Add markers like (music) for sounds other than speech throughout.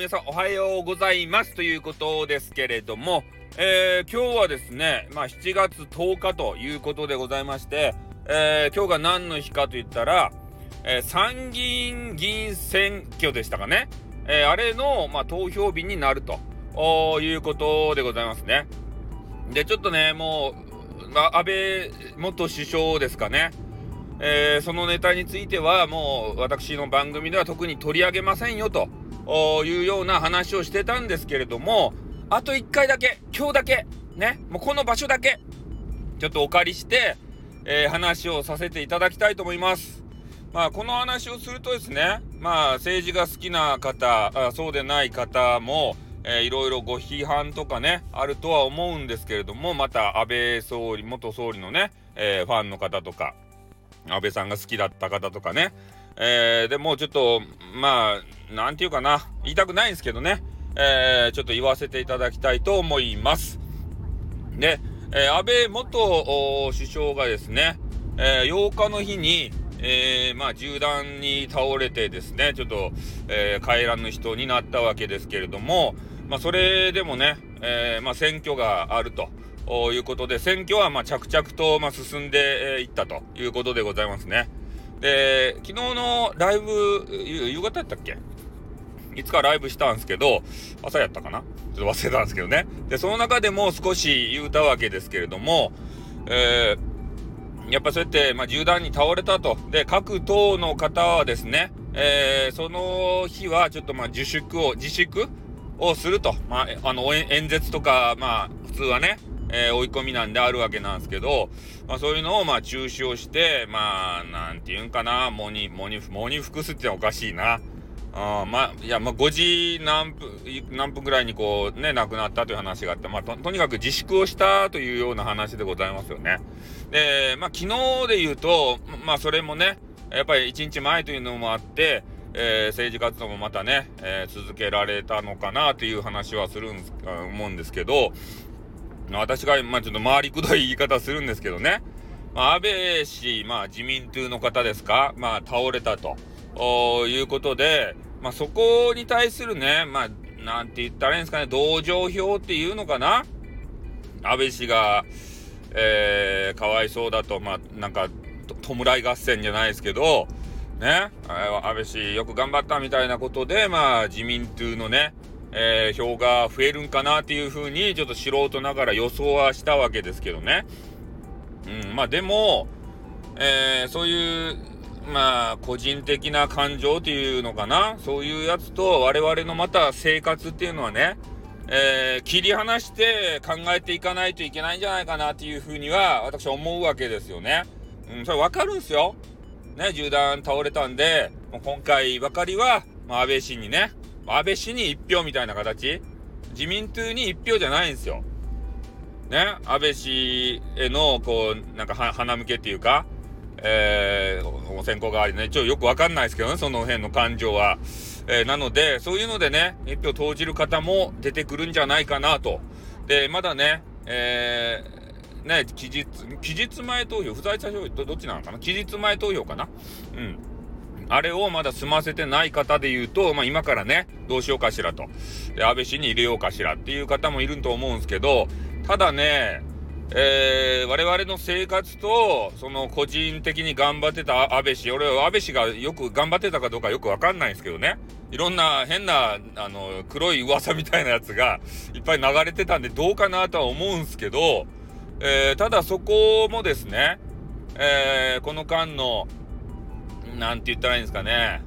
皆さんおはようございますということですけれども、えー、今日はですね、まあ、7月10日ということでございまして、えー、今日が何の日かといったら、えー、参議院議員選挙でしたかね、えあれの、まあ、投票日になるということでございますね。で、ちょっとね、もう、安倍元首相ですかね。えー、そのネタについてはもう私の番組では特に取り上げませんよというような話をしてたんですけれどもあと1回だけ今日だけねもうこの場所だけちょっとお借りして、えー、話をさせていただきたいと思います。まあこの話をするとですねまあ政治が好きな方あそうでない方もえー、いろいろご批判とかね、あるとは思うんですけれども、また安倍総理、元総理のね、えー、ファンの方とか、安倍さんが好きだった方とかね、えー、でもうちょっと、まあ、なんていうかな、言いたくないんですけどね、えー、ちょっと言わせていただきたいと思います。で、えー、安倍元首相がですね、えー、8日の日に、えー、まあ、銃弾に倒れてですね、ちょっと、えー、帰らぬ人になったわけですけれども、まあ、それでもね、えー、まあ、選挙があると。いうことで、選挙はま着々とま進んでいったということでございますね。で、昨日のライブ、夕方やったっけ？いつかライブしたんですけど、朝やったかな？ちょっと忘れたんですけどね。で、その中でも少し言うたわけですけれども、えー、やっぱそうやって、まあ、銃弾に倒れたと。で、各党の方はですね、えー、その日はちょっとまあ自粛を、自粛をすると。まあ、あの、演説とか、まあ、普通はね、えー、追い込みなんであるわけなんですけど、まあそういうのをまあ中止をして、まあ、なんていうんかな、モニ、モニ、モニ服すっておかしいな。あまあ、いや、まあ、5時何分、何分ぐらいにこう、ね、亡くなったという話があって、まあと、とにかく自粛をしたというような話でございますよね。で、まあ、昨日で言うと、まあ、それもね、やっぱり1日前というのもあって、えー、政治活動もまたね、えー、続けられたのかなという話はするん思うんですけど、私が、まあちょっと回りくどい言い方するんですけどね、まあ、安倍氏、まあ自民党の方ですか、まあ倒れたと。いうことで、まあそこに対するね、まあなんて言ったらいいんですかね、同情票っていうのかな？安倍氏が、えー、かわいそうだと、まあなんか、弔い合戦じゃないですけど、ね、安倍氏よく頑張ったみたいなことで、まあ自民党のね、えー、票が増えるんかなっていうふうに、ちょっと素人ながら予想はしたわけですけどね。うん、まあでも、えー、そういう、まあ、個人的な感情っていうのかな。そういうやつと我々のまた生活っていうのはね、えー、切り離して考えていかないといけないんじゃないかなっていうふうには私は思うわけですよね。うん、それわかるんすよ。ね、銃弾倒れたんで、もう今回ばかりは、まあ、安倍氏にね、安倍氏に1票みたいな形？自民党に1票じゃないんですよ。ね、安倍氏への、こう、なんか、鼻向けっていうか、えー、選考代わりね、ちょ、よくわかんないですけどね、その辺の感情は。えー、なので、そういうのでね、1票投じる方も出てくるんじゃないかなと。で、まだね、えー、ね、期日、期日前投票、不在者票、どどっちなのかな？期日前投票かな？うん。あれをまだ済ませてない方で言うと、まあ今からね、どうしようかしらと。で、安倍氏に入れようかしらっていう方もいると思うんですけど、ただね、えー、我々の生活と、その個人的に頑張ってた安倍氏、俺は安倍氏がよく頑張ってたかどうかよくわかんないんですけどね。いろんな変な、あの、黒い噂みたいなやつがいっぱい流れてたんでどうかなとは思うんですけど、えー、ただそこもですね、えー、この間の、なんて言ったらいいんですかね、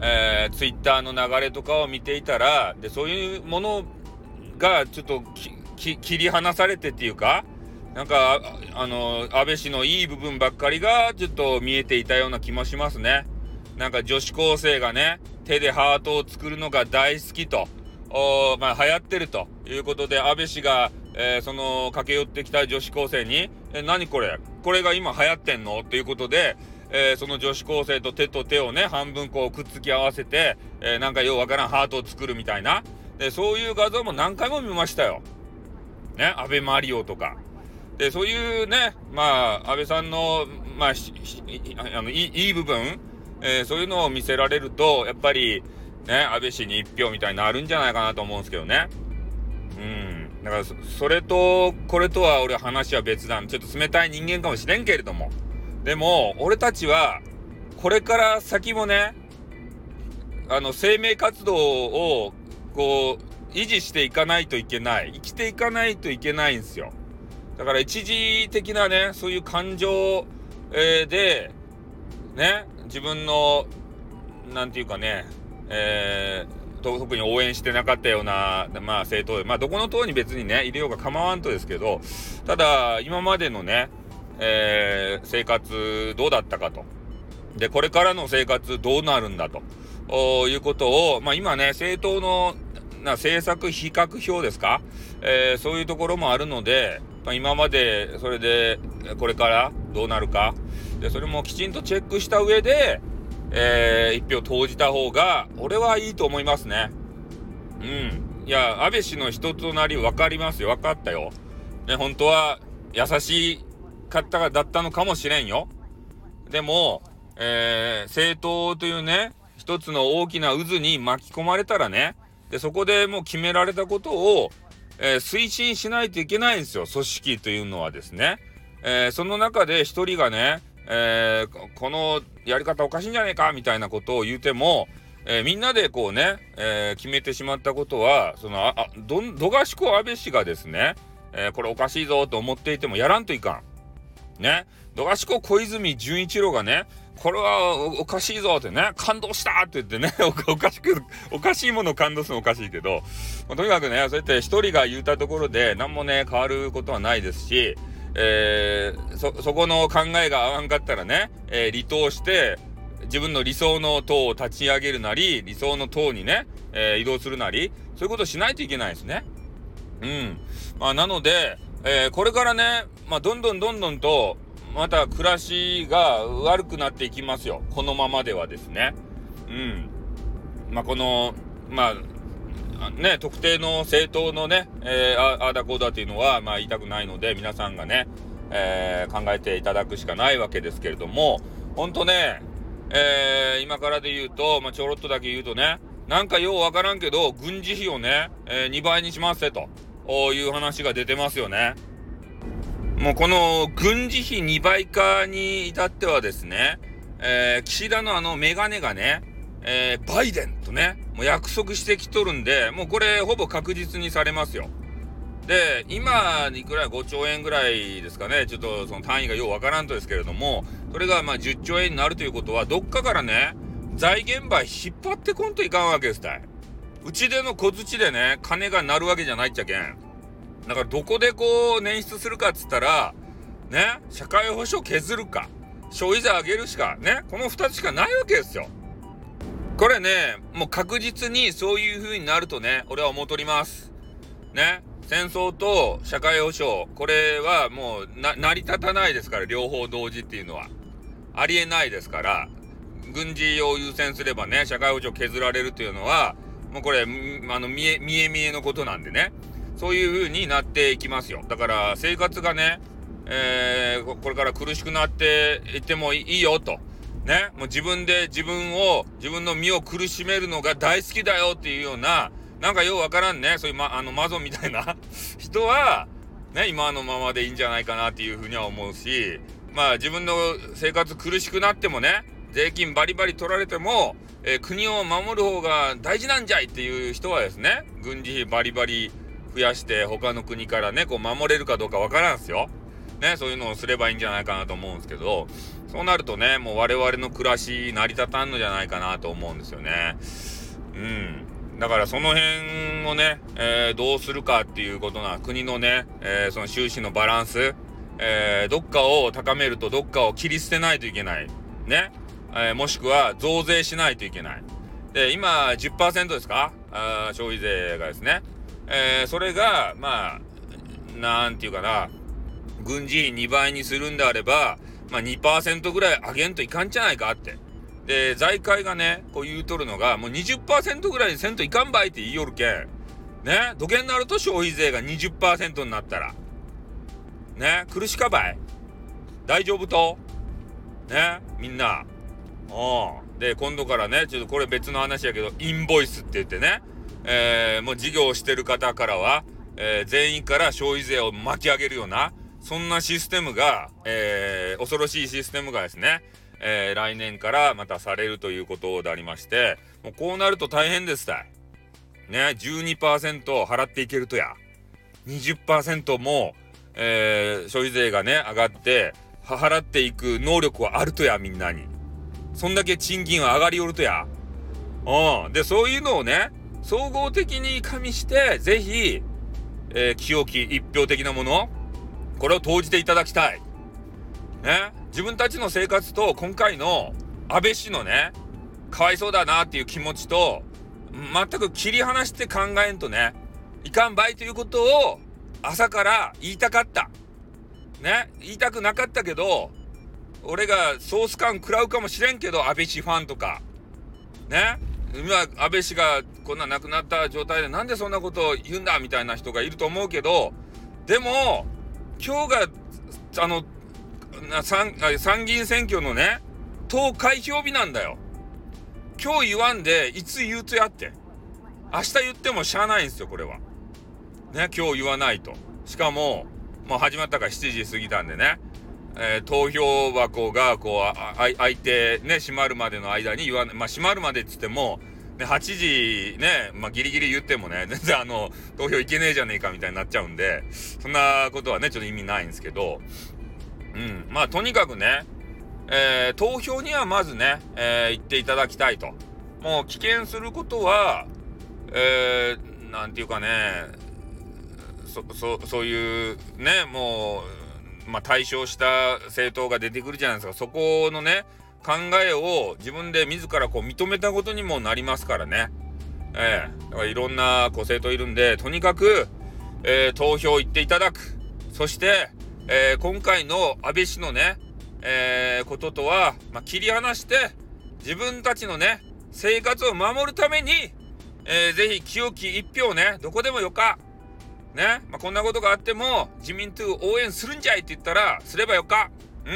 えー、ツイッターの流れとかを見ていたら、で、そういうものがちょっと切り離されてっていうか、なんか、あの、安倍氏のいい部分ばっかりがちょっと見えていたような気もしますね。なんか女子高生がね、手でハートを作るのが大好きと、おまあ流行ってるということで、安倍氏が、えー、その駆け寄ってきた女子高生に、え、何これ？これが今流行ってんの？っていうことで、えー、その女子高生と手と手をね、半分こうくっつき合わせて、えー、なんかようわからんハートを作るみたいな。で、そういう画像も何回も見ましたよ。ね、安倍マリオとか。で、そういうね、まあ、安倍さんの、まあ、あのいい部分、えー、そういうのを見せられると、やっぱり、ね、安倍氏に1票みたいになるんじゃないかなと思うんですけどね。うん。だからそ、それと、これとは俺話は別だ。ちょっと冷たい人間かもしれんけれども。でも、俺たちは、これから先もね、あの、生命活動を、こう、維持していかないといけない。生きていかないといけないんですよ。だから一時的なね、そういう感情、え、で、ね、自分の、なんていうかね、えー、特に応援してなかったような、まあ政党、まあどこの党に別にね、入れようが構わんとですけど、ただ、今までのね、えー、生活どうだったかと。で、これからの生活どうなるんだと。おいうことを、まあ今ね、政党のな政策比較表ですか、えー、そういうところもあるので、まあ、今までそれでこれからどうなるか？でそれもきちんとチェックした上で、えー、一票投じた方が俺はいいと思いますね。うん。いや、安倍氏の人となり分かりますよ。分かったよ。ね、本当は優しい方だったのかもしれんよ。でも、えー、政党というね、一つの大きな渦に巻き込まれたらね、で、そこでもう決められたことを、えー、推進しないといけないんですよ、組織というのはですね。えー、その中で一人がね、え、このやり方おかしいんじゃねえかみたいなことを言うても、え、みんなでこうね、え、決めてしまったことは、その、あ、あど、どがしこ安倍氏がですね、えこれおかしいぞと思っていてもやらんといかん。ね。どがしこ小泉純一郎がね、これはおかしいぞってね、感動したって言ってね、(laughs) おかしく、おかしいものを感動するのおかしいけど、まあ、とにかくね、そうやって一人が言ったところで何もね、変わることはないですし、えー、そ、そこの考えが合わんかったらね、えー、離党して、自分の理想の党を立ち上げるなり、理想の党にね、えー、移動するなり、そういうことをしないといけないですね。うん。まあ、なので、えー、これからね、まあ、どんどんどんどんと、また暮らしが悪くなっていきますよ。このままではですね。うん。まあ、この、まあ、ね、特定の政党のね、えー、ああだこうだというのは、まあ、言いたくないので、皆さんがね、えー、考えていただくしかないわけですけれども、ほんとね、えー、今からで言うと、まあ、ちょろっとだけ言うとね、なんかようわからんけど、軍事費をね、えー、2倍にしますと、いう話が出てますよね。もうこの軍事費2倍化に至ってはですね、えー、岸田のあのメガネがね、えー、バイデンとね、もう約束してきとるんで、もうこれほぼ確実にされますよ。で、今いくら5兆円ぐらいですかね、ちょっとその単位がようわからんとですけれども、それがまあ10兆円になるということは、どっかからね、財源ば引っ張ってこんといかんわけですたい。うちでの小槌でね、金が鳴るわけじゃないっちゃけん。だからどこでこう捻出するかっつったら、ね、社会保障削るか、消費税上げるしか、ね、この2つしかないわけですよ。これね、もう確実にそういう風になるとね、俺は思うとります。ね、戦争と社会保障、これはもう成り立たないですから、両方同時っていうのは。ありえないですから、軍事を優先すればね、社会保障削られるというのは、もうこれ、あの、見え、見え見えのことなんでね。そういう風になっていきますよ。だから生活がね、えー、これから苦しくなっていってもいいよと。ね、もう自分で自分を、自分の身を苦しめるのが大好きだよっていうような、なんかようわからんね、そういう、ま、あの、マゾンみたいな (laughs) 人は、ね、今のままでいいんじゃないかなっていうふうには思うし、まあ自分の生活苦しくなってもね、税金バリバリ取られても、えー、国を守る方が大事なんじゃいっていう人はですね、軍事費バリバリ増やして他の国からね、こう守れるかどうかわからんすよ。ね、そういうのをすればいいんじゃないかなと思うんですけど、そうなるとね、もう我々の暮らし成り立たんのじゃないかなと思うんですよね。うん。だからその辺をね、えー、どうするかっていうことな、国のね、えー、その収支のバランス、えー、どっかを高めるとどっかを切り捨てないといけない。ね。えもしくは増税しないといけない。で、今10%ですか？あ消費税がですね。えー、それが、まあ、なんていうかな、軍事費2倍にするんであれば、まあ2%ぐらい上げんといかんじゃないかって。で、財界がね、こう言うとるのが、もう20%ぐらいにせんといかんばいって言いよるけん。ね、土下になると消費税が20%になったら。ね、苦しかばい大丈夫と？ね、みんな。うん。で、今度からね、ちょっとこれ別の話やけど、インボイスって言ってね、えー、もう事業をしてる方からは、えー、全員から消費税を巻き上げるような、そんなシステムが、えー、恐ろしいシステムがですね、えー、来年からまたされるということでありまして、もうこうなると大変ですたい。ね、12%払っていけるとや、20%も、えー、消費税がね、上がって、払っていく能力はあるとや、みんなに。そんだけ賃金は上がりおるとや。うん。で、そういうのをね、総合的に加味して、ぜひ、えー、清き一票的なもの、これを投じていただきたい。ね。自分たちの生活と今回の安倍氏のね、かわいそうだなっていう気持ちと、全く切り離して考えんとね、いかんばいということを朝から言いたかった。ね、言いたくなかったけど、俺がソース感食らうかもしれんけど、安倍氏ファンとか。ね、今、安倍氏がこんな亡くなった状態でなんでそんなことを言うんだみたいな人がいると思うけど、でも、今日が、あの、参参議院選挙のね、投開票日なんだよ。今日言わんで、いつ言うとやって。明日言ってもしゃあないんですよ、これは。ね、今日言わないと。しかも、もう始まったから7時過ぎたんでね、えー、投票箱がこうあ、開いてね、閉まるまでの間に言わ、まあ閉まるまでっつっても、ね、8時ね、まあギリギリ言ってもね、(laughs) 全然あの、投票いけねえじゃねえかみたいになっちゃうんで、そんなことはね、ちょっと意味ないんですけど、うん、まあとにかくね、えー、投票にはまずね、えー、行っていただきたいと。もう棄権することは、えー、なんていうかね、そ、そ、そういうね、もう、まあ、対象した政党が出てくるじゃないですか。そこのね、考えを自分で自らこう認めたことにもなりますからね。ええー、だからいろんなこう政党いるんで、とにかく、えー、投票行っていただく。そして、えー、今回の安倍氏のね、え、こととは、まあ、切り離して、自分たちのね、生活を守るために、えー、ぜひ清き一票ね、どこでもよか。ね、まあ、こんなことがあっても、自民党応援するんじゃいって言ったら、すればよか。うん。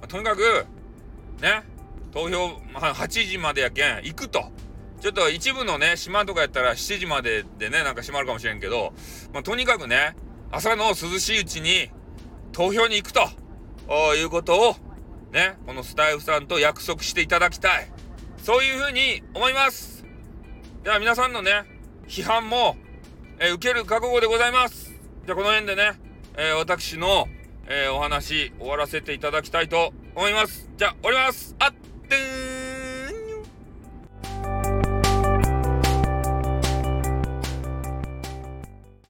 まあ、とにかく、ね、投票、まあ、8時までやけん、行くと。ちょっと一部のね、島とかやったら7時まででね、なんか閉まるかもしれんけど、まあ、とにかくね、朝の涼しいうちに投票に行くと。いうことを、ね、このスタイフさんと約束していただきたい。そういうふうに思います。では皆さんのね、批判も、えー、受ける覚悟でございます。じゃあこの辺でね、えー、私の、えー、お話終わらせていただきたいと思います。じゃあ、終わります。あっ